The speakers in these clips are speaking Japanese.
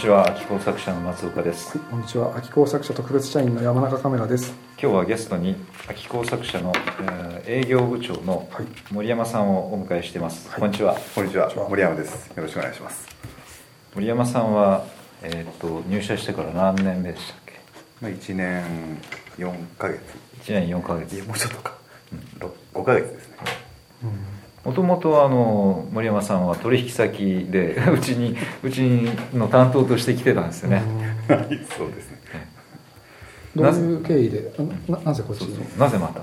んにちは秋工作者の松岡です。こんにちは秋工作者特別社員の山中カメラです。今日はゲストに秋工作者の、えー営業部長のはい。森山さんをお迎えしてます、はい。こんにちは。こんにちは。森山です。よろしくお願いします。森山さんは、えー、と入社してから何年目でしたっけ？まあ1年4ヶ月。1年4ヶ月。もうちょっとか、ろ5ヶ月ですねもともとあの森山さんは取引先で うちにうちの担当として来てたんですよね、はいそうですね。どういう経緯でななぜこっちに？なぜまた？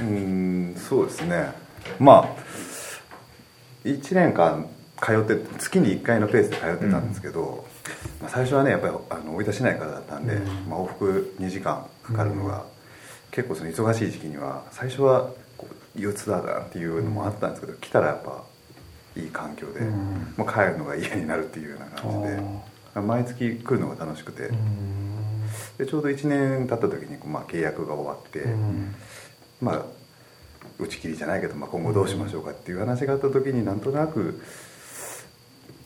うーんそうですね。まあ1年間通って月に1回のペースで通ってたんですけど、まあ、最初はねやっぱりあの大分市内からだったんで、うん。まあ、往復2時間かかるのが、結構その忙しい時期には最初は憂鬱だなっていうのもあったんですけど、来たらやっぱいい環境で、うん。もう帰るのが嫌になるっていうような感じであ毎月来るのが楽しくて、うん。でちょうど1年経った時に、まあ、契約が終わって、うん。まあ打ち切りじゃないけど、まあ、今後どうしましょうかっていう話があった時になんとなく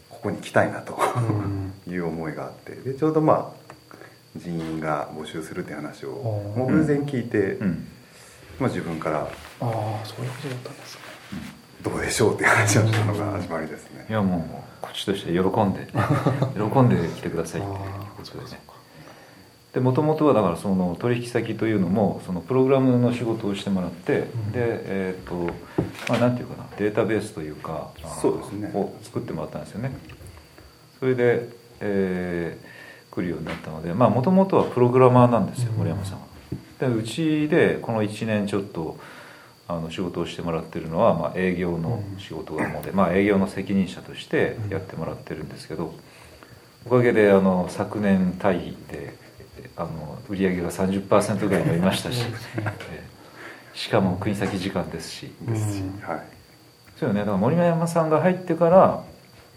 ここに来たいなとうん。いう思いがあって。でちょうどまあ人員が募集するっていう話をもう偶然聞いて、うん。まあ、自分からああそういうことだったんですね。どうでしょうっていう話をしたのが始まりですね。いやもうこっちとして喜んで 喜んで来てくださいって。いうあことでね。でもともとはだからその取引先というのもそのプログラムの仕事をしてもらって、ん。でえっ、とまあなんていうかなデータベースというかそうですね。を作ってもらったんですよね。それで、えー来るようになったのでまあもともとはプログラマーなんですようん。森山さんは。でうちでこの1年ちょっとあの仕事をしてもらってるのは、まあ、営業の仕事が主で、まあ、営業の責任者としてやってもらってるんですけどおかげであの昨年対比であの売り上げが30%ぐらい伸びましたし、えーしかも国先時間ですし。ですし、うんはい。そうよね。だから森山さんが入ってから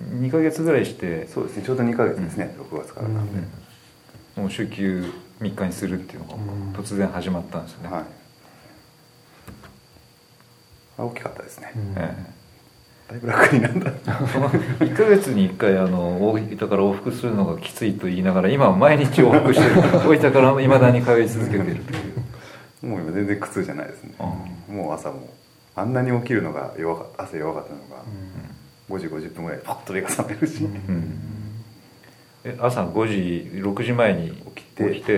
2ヶ月ぐらいしてそうですね。ちょうど2ヶ月ですね、6月からなんで、もう週休3日にするっていうのがうん。突然始まったんですよね、はい。あ大きかったですね、うん。えだいぶ楽になった。えその1ヶ月に1回あの大分から往復するのがきついと言いながら今は毎日往復してる。大分からいまだに通い続けてるという、もう今全然苦痛じゃないですね、うもう朝もあんなに起きるのが弱か朝弱かったのが、5時50分ぐらいパッと目が覚めるし、うん。うんえ朝5時6時前に起きて起き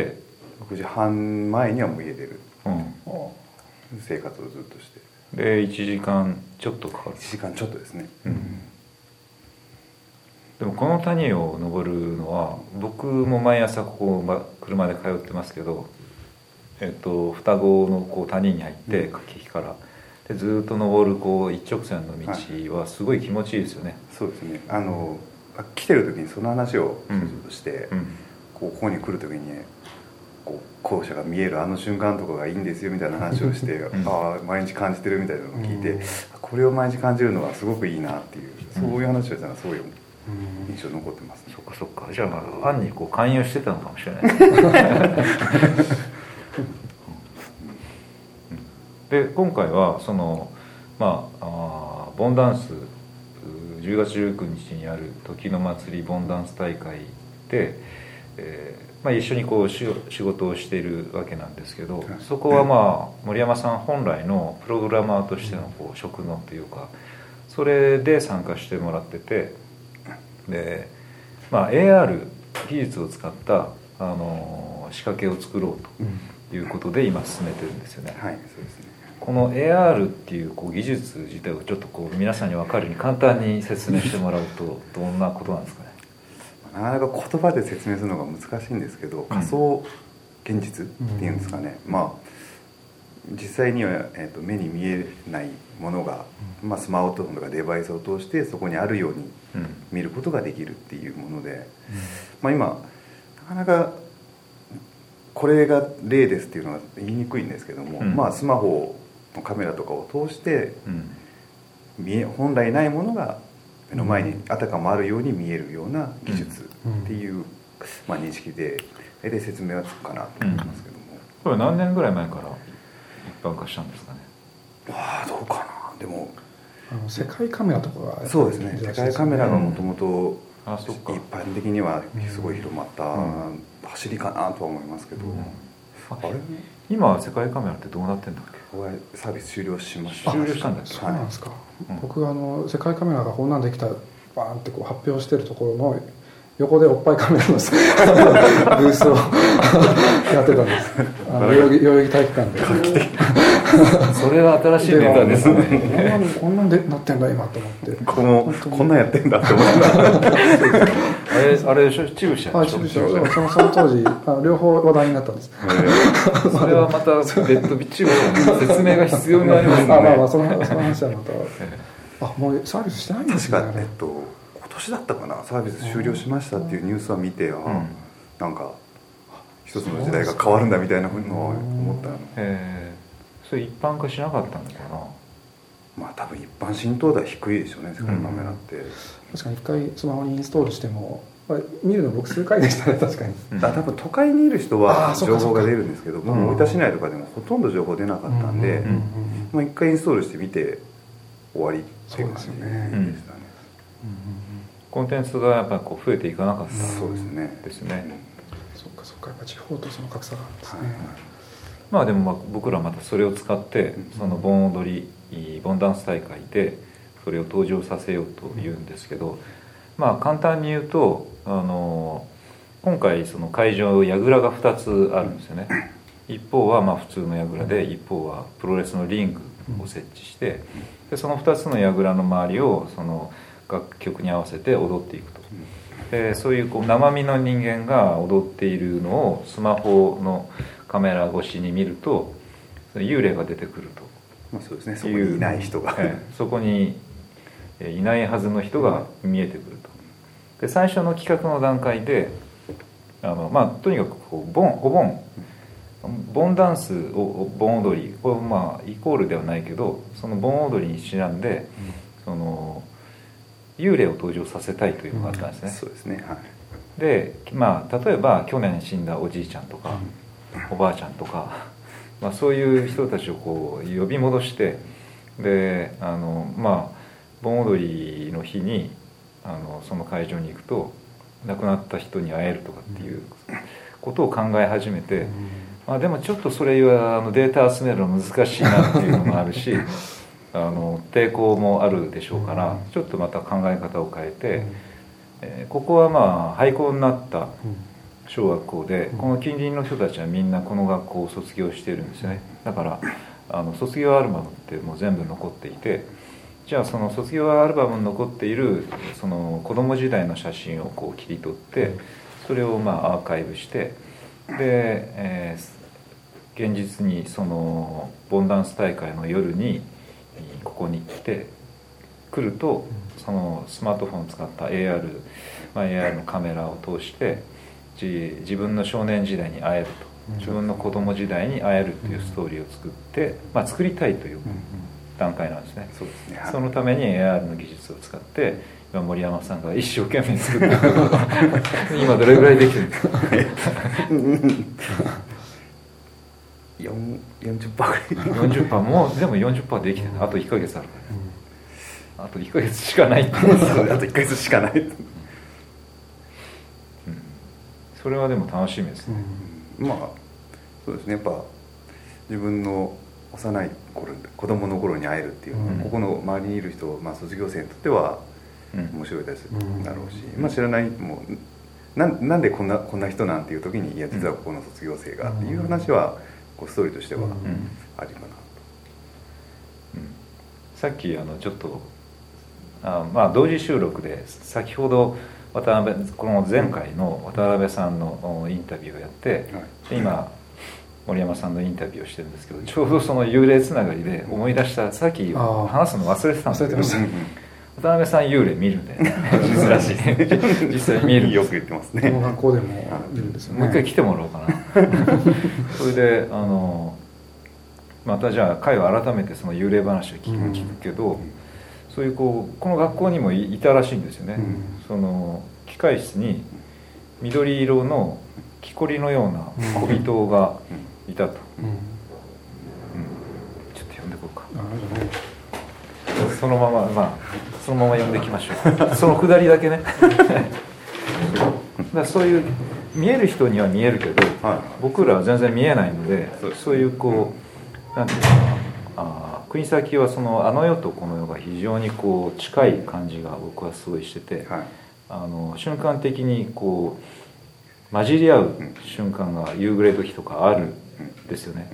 6時半前にはもう家出る。うん、あ生活をずっとしてで1時間ちょっとかかる、1時間ちょっとですね。うん、でもこの谷を登るのは僕も毎朝ここま車で通ってますけど、えっと双子のこう谷に入ってうん。柿から。でずっと登るこう一直線の道はすごい気持ちいいですよね、そうですね。あのあ来てる時にその話をして、うん。こうここに来る時にこう校舎が見えるあの瞬間とかがいいんですよみたいな話をして、ん。ああ毎日感じてるみたいなのを聞いて、うん。これを毎日感じるのはすごくいいなっていう、うん。そういう話をしたらそういううん。印象残ってますね。そっかそっか。じゃあ案にこう勧誘してたのかもしれない。で今回はそのまああーボンダンスう10月19日にある時の祭りボンダンス大会で、えーまあ、一緒にこうし仕事をしているわけなんですけどそこはまあ森山さん本来のプログラマーとしてのこう職能というかそれで参加してもらっててで、まあ、AR 技術を使ったあの仕掛けを作ろううん。ということで今進めてるんですよね。はいそうですね。この AR っていうこう技術自体をちょっとこう皆さんに分かるように簡単に説明してもらうとどんなことなんですかね。なかなか言葉で説明するのが難しいんですけど仮想現実っていうんですかね、まあ実際には、えー、と目に見えないものが、まあ、スマートフォンとかデバイスを通してそこにあるようにうん。見ることができるっていうもので、まあ、今なかなかこれが例ですっていうのは言いにくいんですけども、うん。まあスマホのカメラとかを通してうん。見え本来ないものが目の前にあたかもあるように見えるような技術っていう、まあ、認識で大体説明はつくかなと思いますけども、これ何年ぐらい前から一般化したんですかね？ああどうかな。でもあの世界カメラとかがそうですね。世界カメラがもともと一般的にはすごい広まったうん。走りかなとは思いますけど、うん。あれ？今世界カメラってどうなってんだっけ？これサービス終了しました。終了したんだ。っけそうなんですか、うん僕あの世界カメラがこんなんできたバーンってこう発表してるところの横でおっぱいカメラのブースを。やってたんです。あの代々木代々木体育館で。それは新しいネタですこんねこんなんでなってんだ今と思って。ここも本当に。こんなんやってんだって思った。あれあれでしょ？チブシャあでしょ渋々そのその当時あの両方話題になったんです。それはまた別途チブシャの説明が必要になりますあまあまあねそのその話はまた。えあもうサービスしてないんです確か、ねあれ。えっと、今年だったかな？サービス終了しましたっていうニュースは見て、あん。なんか一つの時代が変わるんだみたいなのを思ったの。えー。それ一般化しなかったのかな？まあ多分一般浸透度は低いでしょうね世界カメラって、確かに一回スマホにインストールしても見るの僕数回でしたね確かに。うん。あ多分都会にいる人あは情報が出るんですけど僕大分市内とかでもほとんど情報出なかったんで、うんうんうんまあ、一回インストールしてみて終わりっていう感じでしたね、コンテンツがやっぱりこう増えていかなかったそうですね。ですね。そっかそっかやっぱ地方とその格差があるんですね、はいまあでもまあ僕らまたそれを使ってうん。その盆踊り盆ダンス大会でそれを登場させようというんですけどまあ簡単に言うとあの今回その会場櫓が2つあるんですよね。一方はまあ普通の櫓で一方はプロレスのリングを設置してでその2つの櫓の周りをその楽曲に合わせて踊っていくと。でそういうこう生身の人間が踊っているのをスマホのカメラ越しに見ると幽霊が出てくると。まあ、そうですね。そこにいない人が、ええ。そこにえいないはずの人が見えてくると。で最初の企画の段階であの、まあ、とにかくこうボンお盆盆ダンスを盆踊りこれまあイコールではないけどその盆踊りにちなんで、その幽霊を登場させたいというのがあったんですね、そうですね。はい。でまあ例えば去年死んだおじいちゃんとか、おばあちゃんとか、まあ、そういう人たちをこう呼び戻してであのまあ盆踊りの日にあのその会場に行くと亡くなった人に会えるとかっていうことを考え始めて、まあ、でもちょっとそれはあのデータ集めるの難しいなっていうのもあるし あの抵抗もあるでしょうからちょっとまた考え方を変えて、えーここはまあ廃校になった小学校でこの近隣の人たちはみんなこの学校を卒業してるんですよね。だからあの卒業アルバムってもう全部残っていてじゃあその卒業アルバムに残っているその子供時代の写真をこう切り取ってそれをまあアーカイブしてで、えー現実にそのボンダンス大会の夜にここに来て来るとそのスマートフォンを使った AR、まあ、AR のカメラを通してじ自分の少年時代に会えると。自分の子供時代に会えるというストーリーを作って、まあ、作りたいという段階なんですね。そうですね。はいそのために AR の技術を使って今森山さんが一生懸命作ってる 今どれぐらいできてるんですか？4 40%ぐらい。40%もうでも40%できてるあと1ヶ月あるから、あと1ヶ月しかない あと1ヶ月しかない、うん。それはでも楽しみです。ね、まあそうですね。やっぱ自分の幼い頃子供の頃に会えるっていうここの周りにいる人、まあ、卒業生にとってはうん。面白いです、うん。だろうし、まあ、知らないもうなんなんでこんなこんな人なんていう時にいや実はここの卒業生がっていう話はこうストーリーとしてはうん。ありかなと、うん。さっきあのちょっとあまあ同時収録で先ほど渡辺この前回の渡辺さんのおインタビューをやって、はい。で今森山さんのインタビューをしてるんですけどちょうどその幽霊つながりで思い出したさっき話すの忘れてたんですけど渡辺さん幽霊見るんだよね。珍しい実際見るよく言ってますこのね学校でもい。るんですよね。もう一回来てもらおうかな。それであのまたじゃあ会を改めてその幽霊話を聞く,、うん。聞くけどそういうこうこの学校にもいいたらしいんですよね、うん。その機械室に緑色の木こりのような小人がいたと、うん。うん。ちょっと呼んでこうか。ああれじゃないそのまままあそのまま読んでいきましょう。そのくだりだけね。だそういう見える人には見えるけど、はい。僕らは全然見えないのでそういうこうなんていうかなあー国先はそのあの世とこの世が非常にこう近い感じが僕はすごいしてて、はい。あの瞬間的にこう混じり合う瞬間が夕暮れ時とかあるんですよね、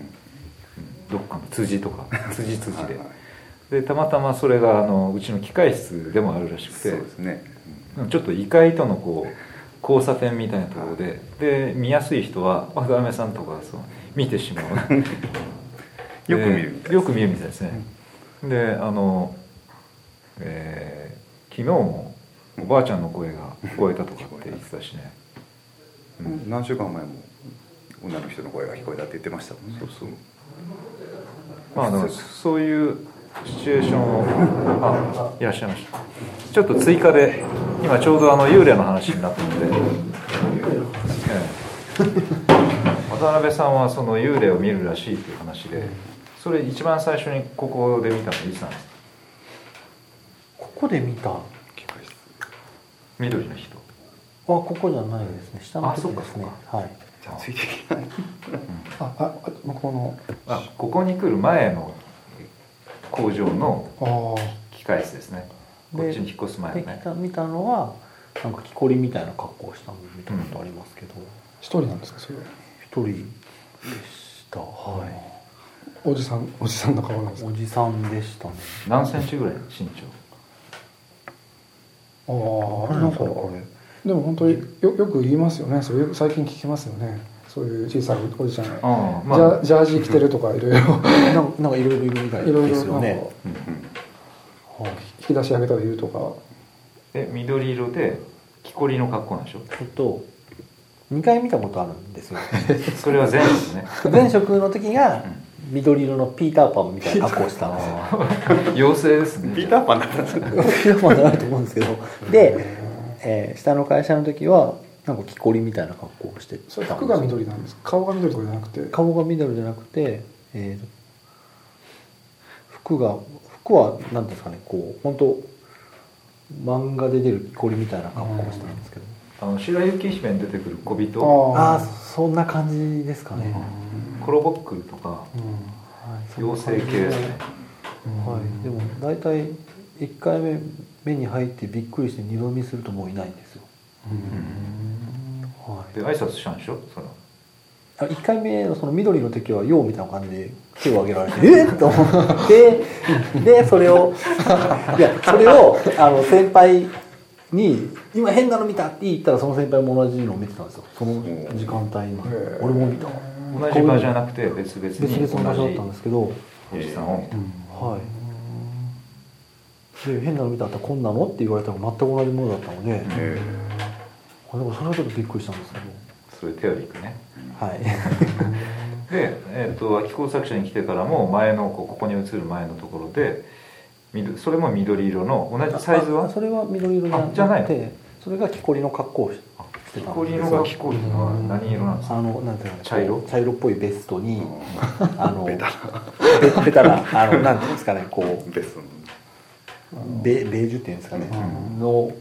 うん。どっかの辻とか辻辻で。はいはいでたまたまそれがあのうちの機械室でもあるらしくそうてですね。うんちょっと異界とのこう交差点みたいなところで。で見やすい人は渡辺さんとかその見てしまう。よく見るみたいですでよく見るみたいですね。であの、えー昨日もおばあちゃんの声が聞こえたとかって言ってたしね。うん。何週間前も女の人の声が聞こえたって言ってましたもんね。そうそう。まあそういうシチュエーションをあいらっしゃいました。ちょっと追加で今ちょうどあの幽霊の話になったので、ええ。渡辺さんはその幽霊を見るらしいという話でそれ一番最初にここで見たのいつなんですか？ここで見た緑の人。ここじゃないですね。下のあそっか時ですねはい。じゃあ。ついてきない。あああ向こうの。あここに来る前の工場のああ機械室ですね。こっちに引っ越す前でのね。見たのはなんか木こりみたいな格好をしたの見たことありますけど。一人なんですかそれは？一、人でした。はおじさんおじさんの顔なんですおじさんでしたね。何センチぐらいの身長？ああなんかこれ。でも本当によよく言いますよね。それ最近聞きますよねそういう小さいおじちゃんが。あジャジャージ着てるとかいろいろ。なんかいろいろいるみたいいろいろですよね。引き出し上げたらいるとか。で緑色で木こりの格好なんでしょ？えっと2回見たことあるんですよ。それは全部ですね。前職の時が緑色のピーターパンみたいな格好をしたんですよ。妖精ですね。ピーターパンだったんですか ピーターパンじゃないと思うんですけど。で、えー下の会社の時はなんか木こりみたいな格好をしてそれ服が緑なんですか？顔が緑とかじゃなくて？顔が緑じゃなくて、えー服が服は何ですかね？こう本当漫画で出る木こりみたいな格好をしたんですけど、あの白雪姫に出てくる小人？ああそんな感じですかね、コロボックルとか。はい。妖精系。ですね。はい、でも大体1回目目に入ってびっくりして二度見するともういないんですよ、はい、で挨拶したんでしょ？その。あ1回目のその緑の時は「よう」みたいな感じで手を挙げられて「え？っ!」と思ってでそれを いやそれをあの先輩に「今変なの見た!」って言ったらその先輩も同じのを見てたんですよ。その時間帯に。へ「俺も見た」同じ場じゃなくて別々に別々の場所だったん同ですけど。じおじさんを。見たはい。で変なの見たってこんなの？って言われたら全く同じものだったので、えそれはちょっとびっくりしたんですけそういうテオリックね。どはい。で、えー、と秋工作者に来てからも前のこうここに映る前のところで緑それも緑色の同じサイズは？あそれは緑色じゃあじゃないなくてそれが木こりの格好をししてたん木こりのが木こりのは何色なんですか？あのなんていうの？茶色？茶色っぽいベストにーあのベタベベタなあのなんていうんですかねこう。ベストの。ベベージュっていうんですかね、うん。の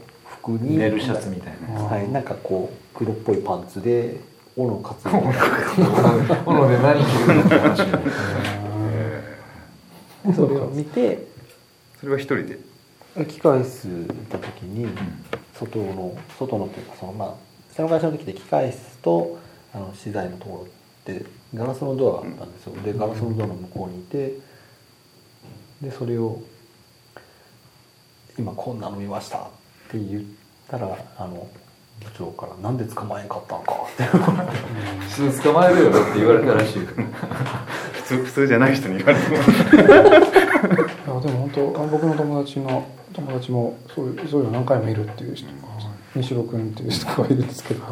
服にネルシャツみたいなやはいなんかこう黒っぽいパンツで斧担い 斧で何着るのって話でそれを見てそれは一人で？機械室行った時に外の外のというかそのまあ下の会社の時で機械室とあの資材のところでガラスのドアがあったんですよ。でガラスのドアの向こうにいてでそれを「今こんなの見ました」って言ったらあの部長から「なんで捕まえんかったんか」って普通捕まえるよって言われたらしいよ普通普通じゃない人に言われてもいやでも本当あ僕の友達の友達もそういうそういうの何回もいるっていう人が西野君っていう人がいるんですけど、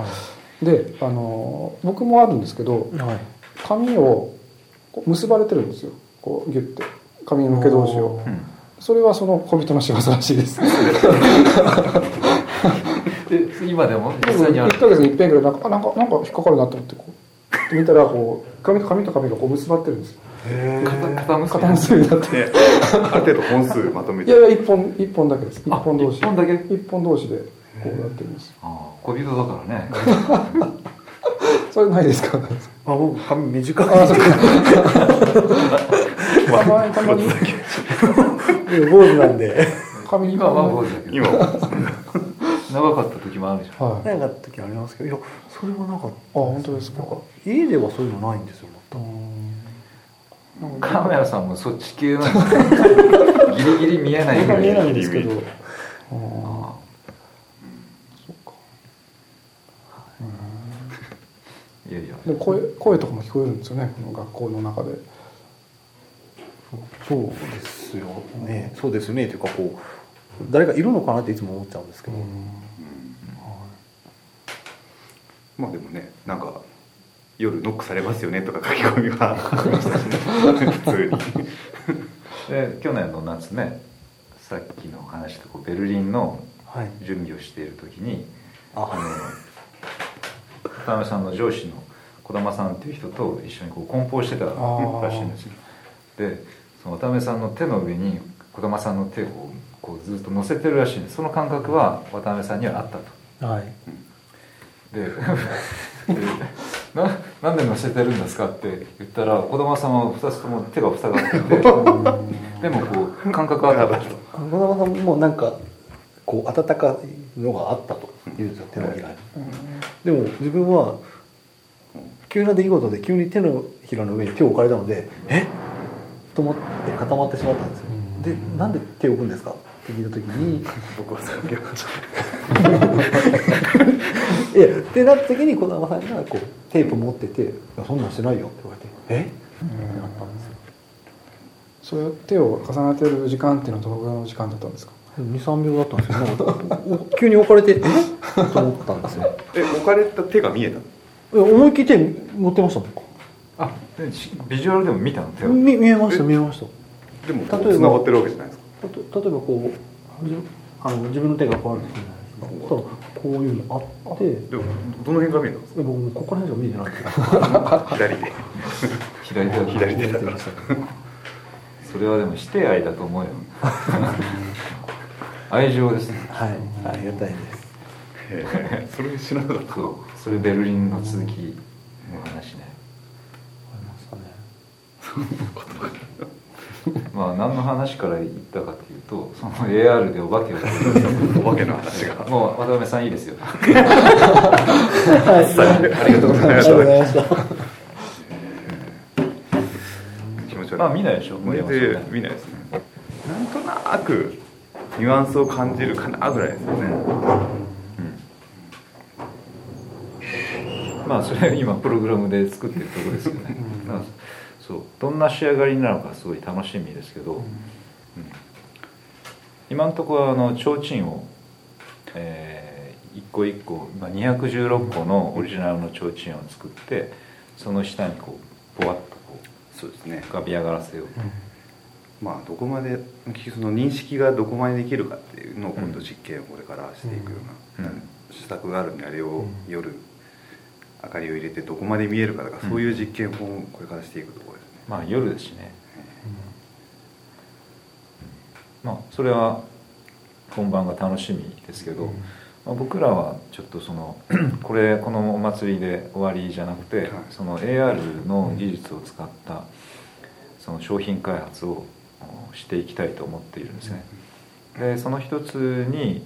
であの僕もあるんですけどはい。髪をこう結ばれてるんですよ。こうギュッて。髪の毛同士を。うんそれはその小人の仕業らしいです。で今でも？実1際にある？ヶ月に一遍ぐらいなんかあなんかなんか引っかかるなと思ってこうと見たらこう紙と紙と紙がこう結ばってるんですよ。へ片片結び？片結びになって。である程度本数まとめて。いやいや一本一本だけです。一あ本同士一本だけ？一本同士でこうなってるんです。ああ小人だからね。それないですか？あ僕髪短い。あそっか。たまにたまに坊主なんで。紙に今は坊主だけど。今は。長かった時もあるじゃん。はい。あ何かった時ありますけど。いやそれはなかった。本当ですか。家ではそういうのないんですよう全く。ん。カメラさんもそっち系なんですねギリギリ見えないぐらい。見えないんですけど。あそっか。あい。やいや。でも声声とかも聞こえるんですよねこの学校の中でそうですよね。そうですよね。というかこう誰かいるのかなっていつも思っちゃうんですけど、まあでもねなんか夜ノックされますよねとか書き込みはありましたしね普通に。で去年の夏ねさっきの話とこうベルリンのはい。準備をしている時にあ。あの渡辺さんの上司の児玉さんっていう人と一緒にこう梱包してたらしいんですよ。でその渡辺さんの手の上に児玉さんの手をこうずっと乗せてるらしいんです。その感覚は渡辺さんにはあったと。はい。で でななんで乗せてるんですかって言ったら児玉さんは2つとも手が塞がってて。でもこう感覚はあったと。小玉さんもなんかこう温かいのがあったと言うんですよ手のひらに。でも自分は急な出来事で急に手のひらの上に手を置かれたのでえ？っと思って固まってしまったんですよ。でなんで手を置くんですか？って聞いた時に僕はそれを受けましたいやってなった時に児玉さんがこうテープ持ってて「いやそんなんしてないよ」って言われて「え？っ?」なったんですよ。そういう手を重ねてる時間っていうのはどのぐらいの時間だったんですか？23秒だったんですよ。なんかお急に置かれて「え？っ?」と思ったんですよ。え置かれた手が見えたの？いや思いっきり手持ってましたもんあビジュアルでも見たの？手を。み見えました見えました。でも例えばつながってるわけじゃないですか？たと例えばこうじあの自分の手がこうあるんですよねそしこういうのあって。いでもどの辺から見えたんですや僕もうここら辺しか見えてないん ですよか左で。左手だ左手見えてましたそれはでもして愛だと思うよ。愛情ですね。はい。ありがたいです。それ知らなかった。それベルリンの続きの話 まあ何の話から言ったかというとその AR でお化けをお化けの話が。もう渡辺さんいいですよ。はい。ありがとうございまありがとうござい。ました気持ち悪い。まあ見ないでしょ無理で見ないですね。なんとなくニュアンスを感じるかなぐらいですよね。まあそれは今プログラムで作ってるところですよね、そう。どんな仕上がりになるのかすごい楽しみですけど、うん。今のところあの提灯を、えー一個一個、まあ、216個のオリジナルの提灯を作ってその下にこうぼわっとこそうですね。う浮かび上がらせようと、まあどこまでその認識がどこまでできるかっていうのを今度実験をこれからしていくような、うん。施策があるんであれを夜明かりを入れてどこまで見えるかとか、そういう実験をこれからしていくとまあ夜ですしね、まあそれは本番が楽しみですけど、まあ、僕らはちょっとその これこのお祭りで終わりじゃなくて、はい。その AR の技術を使ったその商品開発をしていきたいと思っているんですね。でその一つにやっ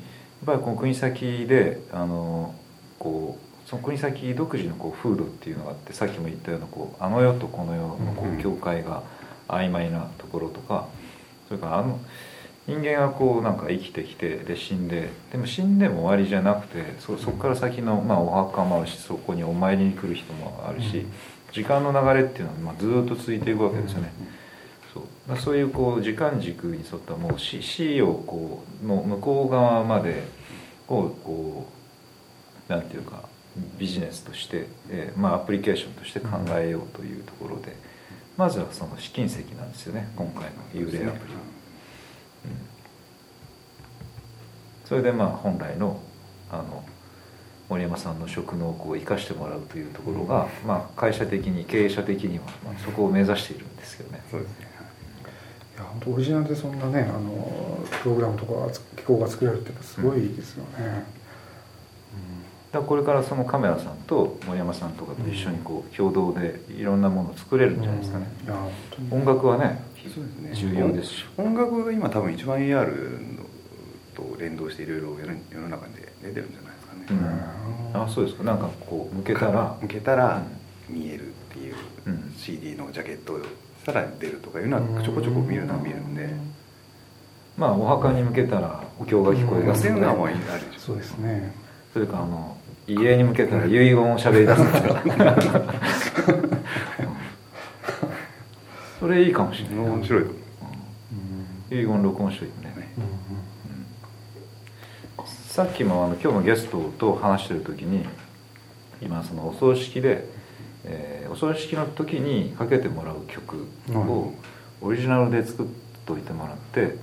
ぱりこの国先であのこうその国先独自のこう風土っていうのがあってさっきも言ったようなこうあの世とこの世のこう境界が曖昧なところとかそれからあの人間がこうなんか生きてきてで死んででも死んでも終わりじゃなくてそそこから先の、まあ、お墓もあるしそこにお参りに来る人もあるし、時間の流れっていうのはまあずっと続いていくわけですよね。そう。まあそういうこう時間軸に沿ったもう死死をこうの向こう側までをこうなんていうかビジネスとして、えーまあ、アプリケーションとして考えようというところで、まずはその試金石なんですよね今回の幽霊アプリ。は。それでまあ本来のあの森山さんの職能を生かしてもらうというところが、まあ、会社的に経営者的には、まあ、そこを目指しているんですけどね。そうですね。い。や本当オリジナルでそんなねあのプログラムとか機構が作れるってすごいですよね、だからこれからそのカメラさんと森山さんとかと一緒にこう共同でいろんなものを作れるんじゃないですかね、いや本当に。音楽はねそうですね。重要ですし、音楽が今多分一番 AR と連動していろいろ世の中で出てるんじゃないですかね、うん、あそうですか。なんかこう向けたら。向けたら見えるっていううん。CD のジャケットをしたら出るとかいうのはちょこちょこ見るのは見るんで。まあお墓に向けたらお経が聞こえ出すとかそういうのはもうあね。そうですね。それからあの家に向けたら遺言を喋り出すとか それいいかもしれない面白い遺言録音しといてね。ね。さっきもあの今日のゲストと話してる時に今そのお葬式で、えーお葬式の時にかけてもらう曲をオリジナルで作っといてもらって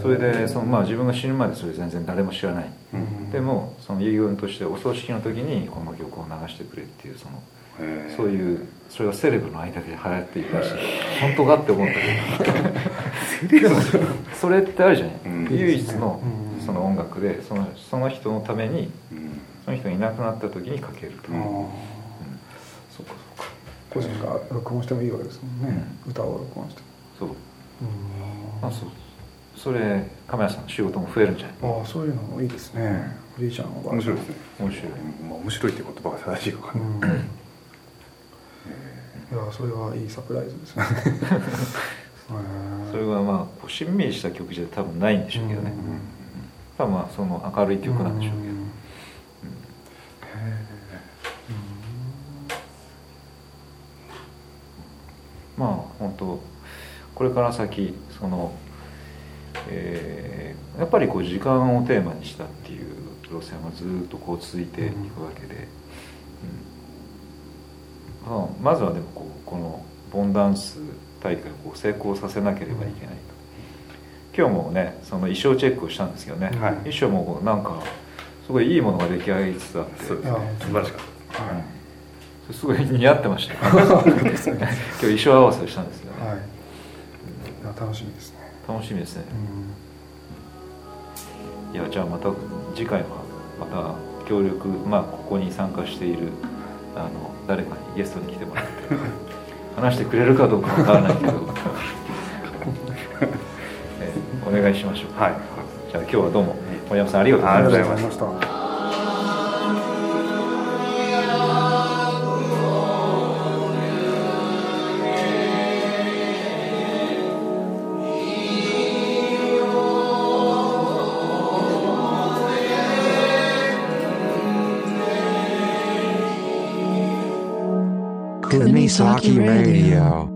それでその、まあ、自分が死ぬまでそれ全然誰も知らない、うん。でもその遺言としてお葬式の時にこの曲を流してくれっていうそのそういうそれがセレブの間で流行っているらしい。本当かって思った。けどそれってあるじゃない、うん。唯一のうん。その音楽でそのその人のためにうん。その人がいなくなった時にかけると、ああそうかそうか。個人が録音してもいいわけですもんね、歌を録音して。そう。もまあそう。それカメラさんの仕事も増えるんじゃない？ああそういうのもいいですね。おじいちゃんは面白いですね。面白い。まあ面白いっていう言葉が正しいかわかうん。んないいやそれはいいサプライズですね。それはまあこうしんみりした曲じゃ多分ないんでしょうけどね、まあまあその明るい曲なんでしょうけど、まあ本当これから先その、えーやっぱりこう時間をテーマにしたっていう路線はずっとこう続いていくわけで、うん。まあ、まずはでもこうこのボンダンス大会をこう成功させなければいけないと。今日もねその衣装チェックをしたんですけどね、はい。衣装もなんかすごいいいものが出来上がりつつあって。そうですね。素晴らしかった。はい。うん。すごい似合ってましたよ 今日衣装合わせをしたんですよね、はい楽しみですね。楽しみですね。うん。いやじゃあまた次回はまた協力まあここに参加しているあの誰かにゲストに来てもらって 話してくれるかどうかわからないけど、えーお願いしましょう。はい。じゃあ今日はどうも森山さんありがとうございました国崎 Radio